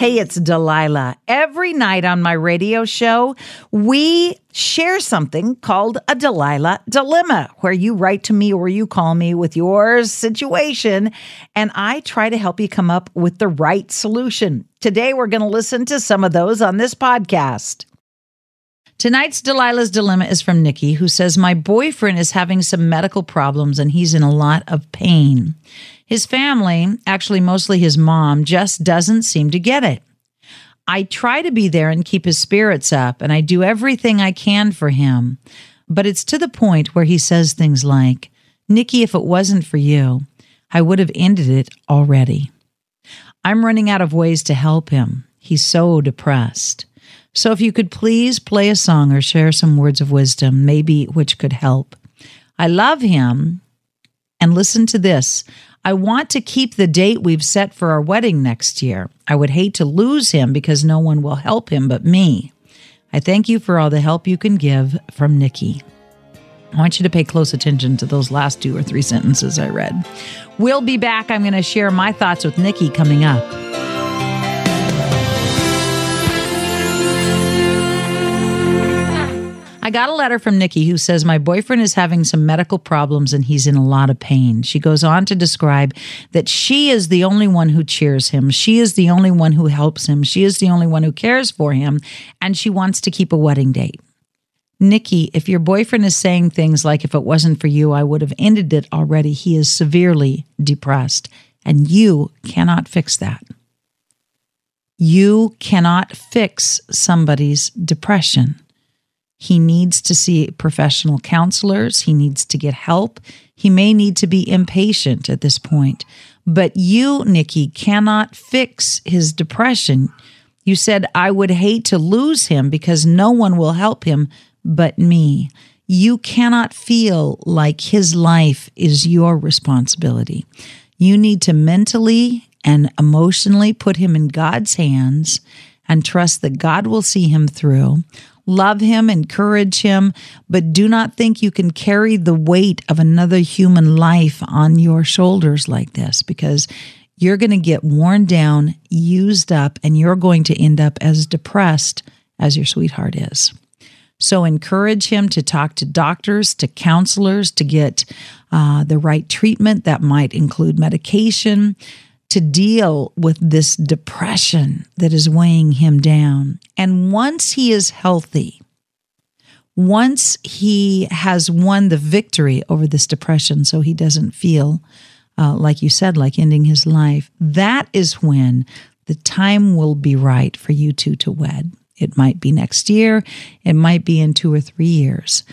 Hey, it's Delilah. Every night on my radio show, we share something called a Delilah Dilemma, where you write to me or you call me with your situation, and I try to help you come up with the right solution. Today, we're going to listen to some of those on this podcast. Tonight's Delilah's Dilemma is from Nikki, who says, My boyfriend is having some medical problems and he's in a lot of pain. His family, actually mostly his mom, just doesn't seem to get it. I try to be there and keep his spirits up, and I do everything I can for him. But it's to the point where he says things like, Nikki, if it wasn't for you, I would have ended it already. I'm running out of ways to help him. He's so depressed. So if you could please play a song or share some words of wisdom, maybe which could help. I love him. And listen to this. I want to keep the date we've set for our wedding next year. I would hate to lose him because no one will help him but me. I thank you for all the help you can give from Nikki. I want you to pay close attention to those last two or three sentences I read. We'll be back. I'm going to share my thoughts with Nikki coming up. I got a letter from Nikki who says my boyfriend is having some medical problems and he's in a lot of pain. She goes on to describe that she is the only one who cheers him. She is the only one who helps him. She is the only one who cares for him and she wants to keep a wedding date. Nikki, if your boyfriend is saying things like, if it wasn't for you, I would have ended it already, he is severely depressed and you cannot fix that. You cannot fix somebody's depression. He needs to see professional counselors. He needs to get help. He may need to be inpatient at this point. But you, Nikki, cannot fix his depression. You said, I would hate to lose him because no one will help him but me. You cannot feel like his life is your responsibility. You need to mentally and emotionally put him in God's hands and trust that God will see him through love him, encourage him, but do not think you can carry the weight of another human life on your shoulders like this because you're going to get worn down, used up, and you're going to end up as depressed as your sweetheart is. So encourage him to talk to doctors, to counselors, to get uh, the right treatment that might include medication to deal with this depression that is weighing him down. And once he is healthy, once he has won the victory over this depression, so he doesn't feel, uh, like you said, like ending his life, that is when the time will be right for you two to wed. It might be next year, it might be in two or three years.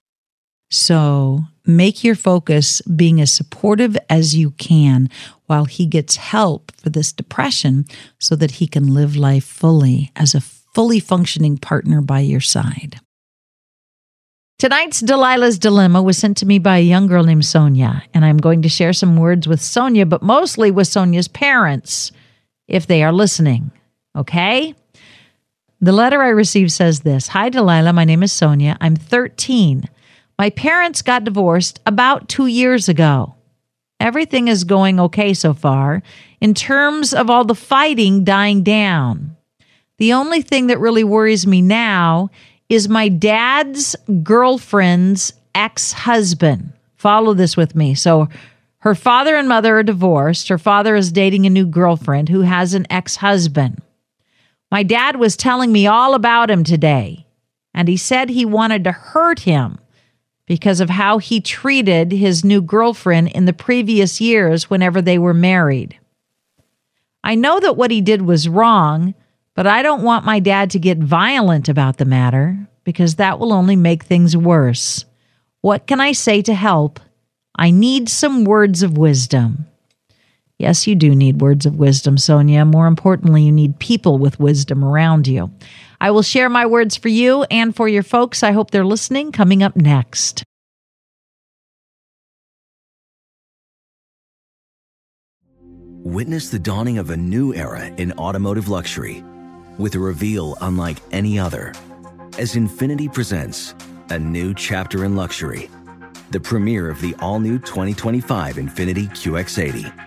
So make your focus being as supportive as you can while he gets help for this depression so that he can live life fully as a fully functioning partner by your side. Tonight's Delilah's Dilemma was sent to me by a young girl named Sonia, and I'm going to share some words with Sonia, but mostly with Sonia's parents, if they are listening. Okay? The letter I received says this Hi, Delilah. My name is Sonia. I'm 13. My parents got divorced about two years ago. Everything is going okay so far in terms of all the fighting dying down. The only thing that really worries me now is my dad's girlfriend's ex husband. Follow this with me. So, her father and mother are divorced. Her father is dating a new girlfriend who has an ex husband. My dad was telling me all about him today, and he said he wanted to hurt him because of how he treated his new girlfriend in the previous years whenever they were married. I know that what he did was wrong, but I don't want my dad to get violent about the matter because that will only make things worse. What can I say to help? I need some words of wisdom. Yes, you do need words of wisdom, Sonia. More importantly, you need people with wisdom around you. I will share my words for you and for your folks. I hope they're listening coming up next. Witness the dawning of a new era in automotive luxury with a reveal unlike any other as Infiniti presents a new chapter in luxury, the premiere of the all new 2025 Infiniti QX80.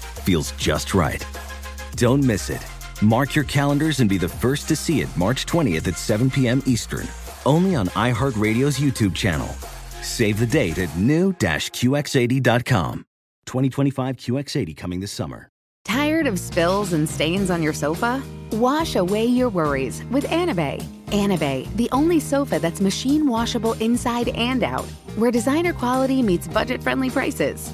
feels just right. Don't miss it. Mark your calendars and be the first to see it March 20th at 7 p.m. Eastern, only on iHeartRadio's YouTube channel. Save the date at new-QX80.com. 2025 QX80 coming this summer. Tired of spills and stains on your sofa? Wash away your worries with Anabei. Anabei, the only sofa that's machine washable inside and out, where designer quality meets budget friendly prices.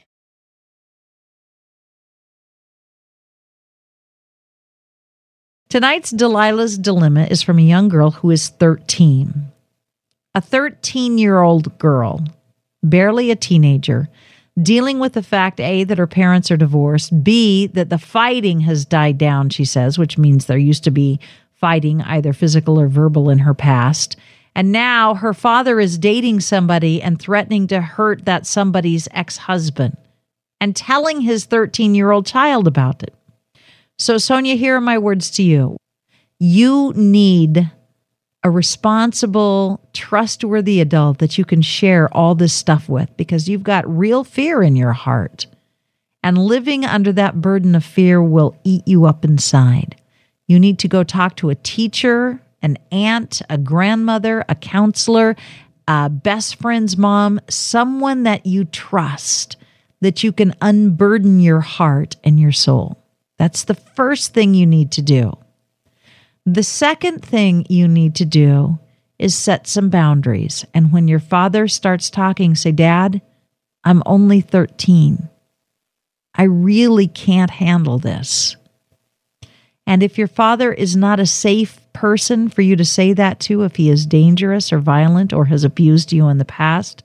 Tonight's Delilah's Dilemma is from a young girl who is 13. A 13 year old girl, barely a teenager, dealing with the fact A, that her parents are divorced, B, that the fighting has died down, she says, which means there used to be fighting, either physical or verbal, in her past. And now her father is dating somebody and threatening to hurt that somebody's ex husband and telling his 13 year old child about it. So, Sonia, here are my words to you. You need a responsible, trustworthy adult that you can share all this stuff with because you've got real fear in your heart. And living under that burden of fear will eat you up inside. You need to go talk to a teacher, an aunt, a grandmother, a counselor, a best friend's mom, someone that you trust that you can unburden your heart and your soul. That's the first thing you need to do. The second thing you need to do is set some boundaries. And when your father starts talking, say, Dad, I'm only 13. I really can't handle this. And if your father is not a safe person for you to say that to, if he is dangerous or violent or has abused you in the past,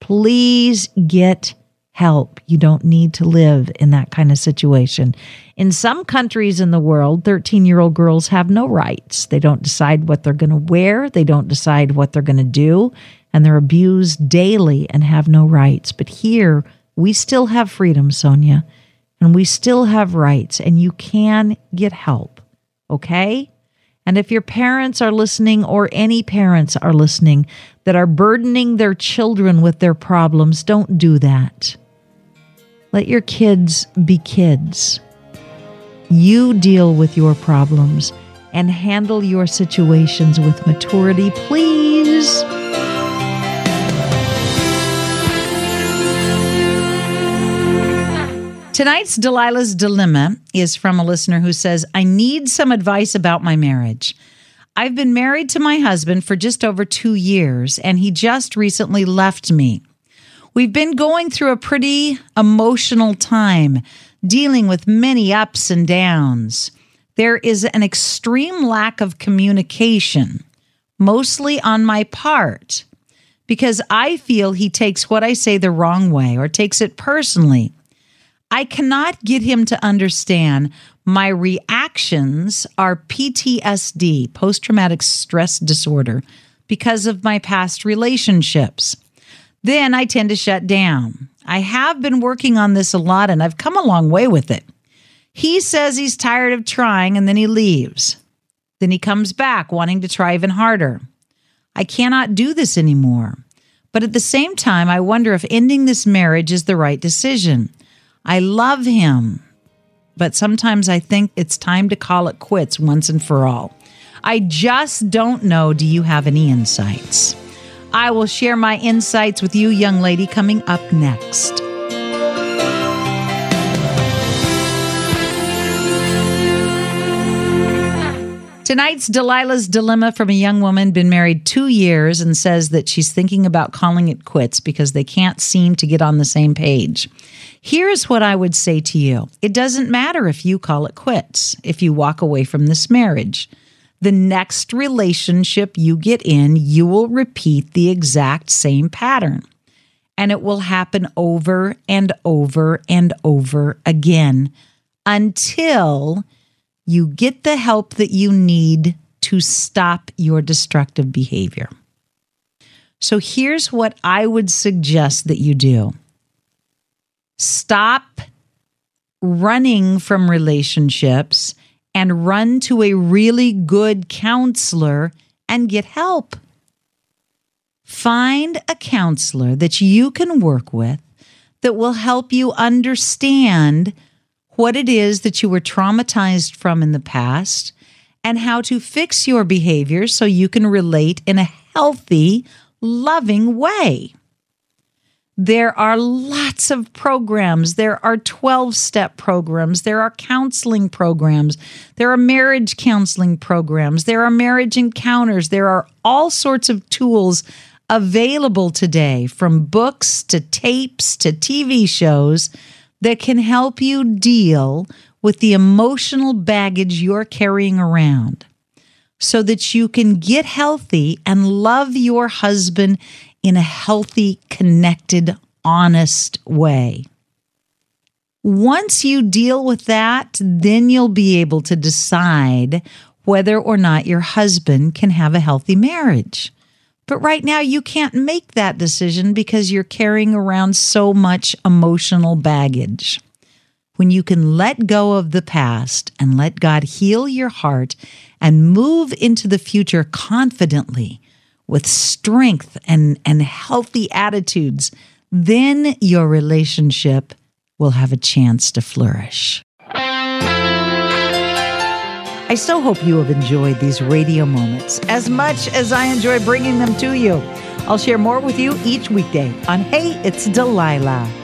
please get help. You don't need to live in that kind of situation. In some countries in the world, 13 year old girls have no rights. They don't decide what they're going to wear, they don't decide what they're going to do, and they're abused daily and have no rights. But here, we still have freedom, Sonia, and we still have rights, and you can get help. Okay? And if your parents are listening, or any parents are listening that are burdening their children with their problems, don't do that Let your kids be kids. You deal with your problems and handle your situations with maturity, please. Tonight's Delilah's Dilemma is from a listener who says, I need some advice about my marriage. I've been married to my husband for just over two years, and he just recently left me. We've been going through a pretty emotional time, dealing with many ups and downs. There is an extreme lack of communication, mostly on my part, because I feel he takes what I say the wrong way or takes it personally. I cannot get him to understand my reactions are PTSD, post traumatic stress disorder, because of my past relationships. Then I tend to shut down. I have been working on this a lot and I've come a long way with it. He says he's tired of trying and then he leaves. Then he comes back wanting to try even harder. I cannot do this anymore. But at the same time, I wonder if ending this marriage is the right decision. I love him, but sometimes I think it's time to call it quits once and for all. I just don't know. Do you have any insights? I will share my insights with you, young lady, coming up next. Tonight's Delilah's Dilemma from a young woman, been married two years, and says that she's thinking about calling it quits because they can't seem to get on the same page. Here's what I would say to you it doesn't matter if you call it quits, if you walk away from this marriage. The next relationship you get in, you will repeat the exact same pattern. And it will happen over and over and over again until you get the help that you need to stop your destructive behavior. So here's what I would suggest that you do stop running from relationships and run to a really good counselor and get help. Find a counselor that you can work with that will help you understand what it is that you were traumatized from in the past and how to fix your behavior so you can relate in a healthy, loving way. There are lots of programs. There are 12 step programs. There are counseling programs. There are marriage counseling programs. There are marriage encounters. There are all sorts of tools available today, from books to tapes to TV shows, that can help you deal with the emotional baggage you're carrying around so that you can get healthy and love your husband in a healthy, connected, honest way. Once you deal with that, then you'll be able to decide whether or not your husband can have a healthy marriage. But right now, you can't make that decision because you're carrying around so much emotional baggage. When you can let go of the past and let God heal your heart and move into the future confidently with strength and, and healthy attitudes, then your relationship will have a chance to flourish. I so hope you have enjoyed these radio moments as much as I enjoy bringing them to you. I'll share more with you each weekday on Hey, It's Delilah.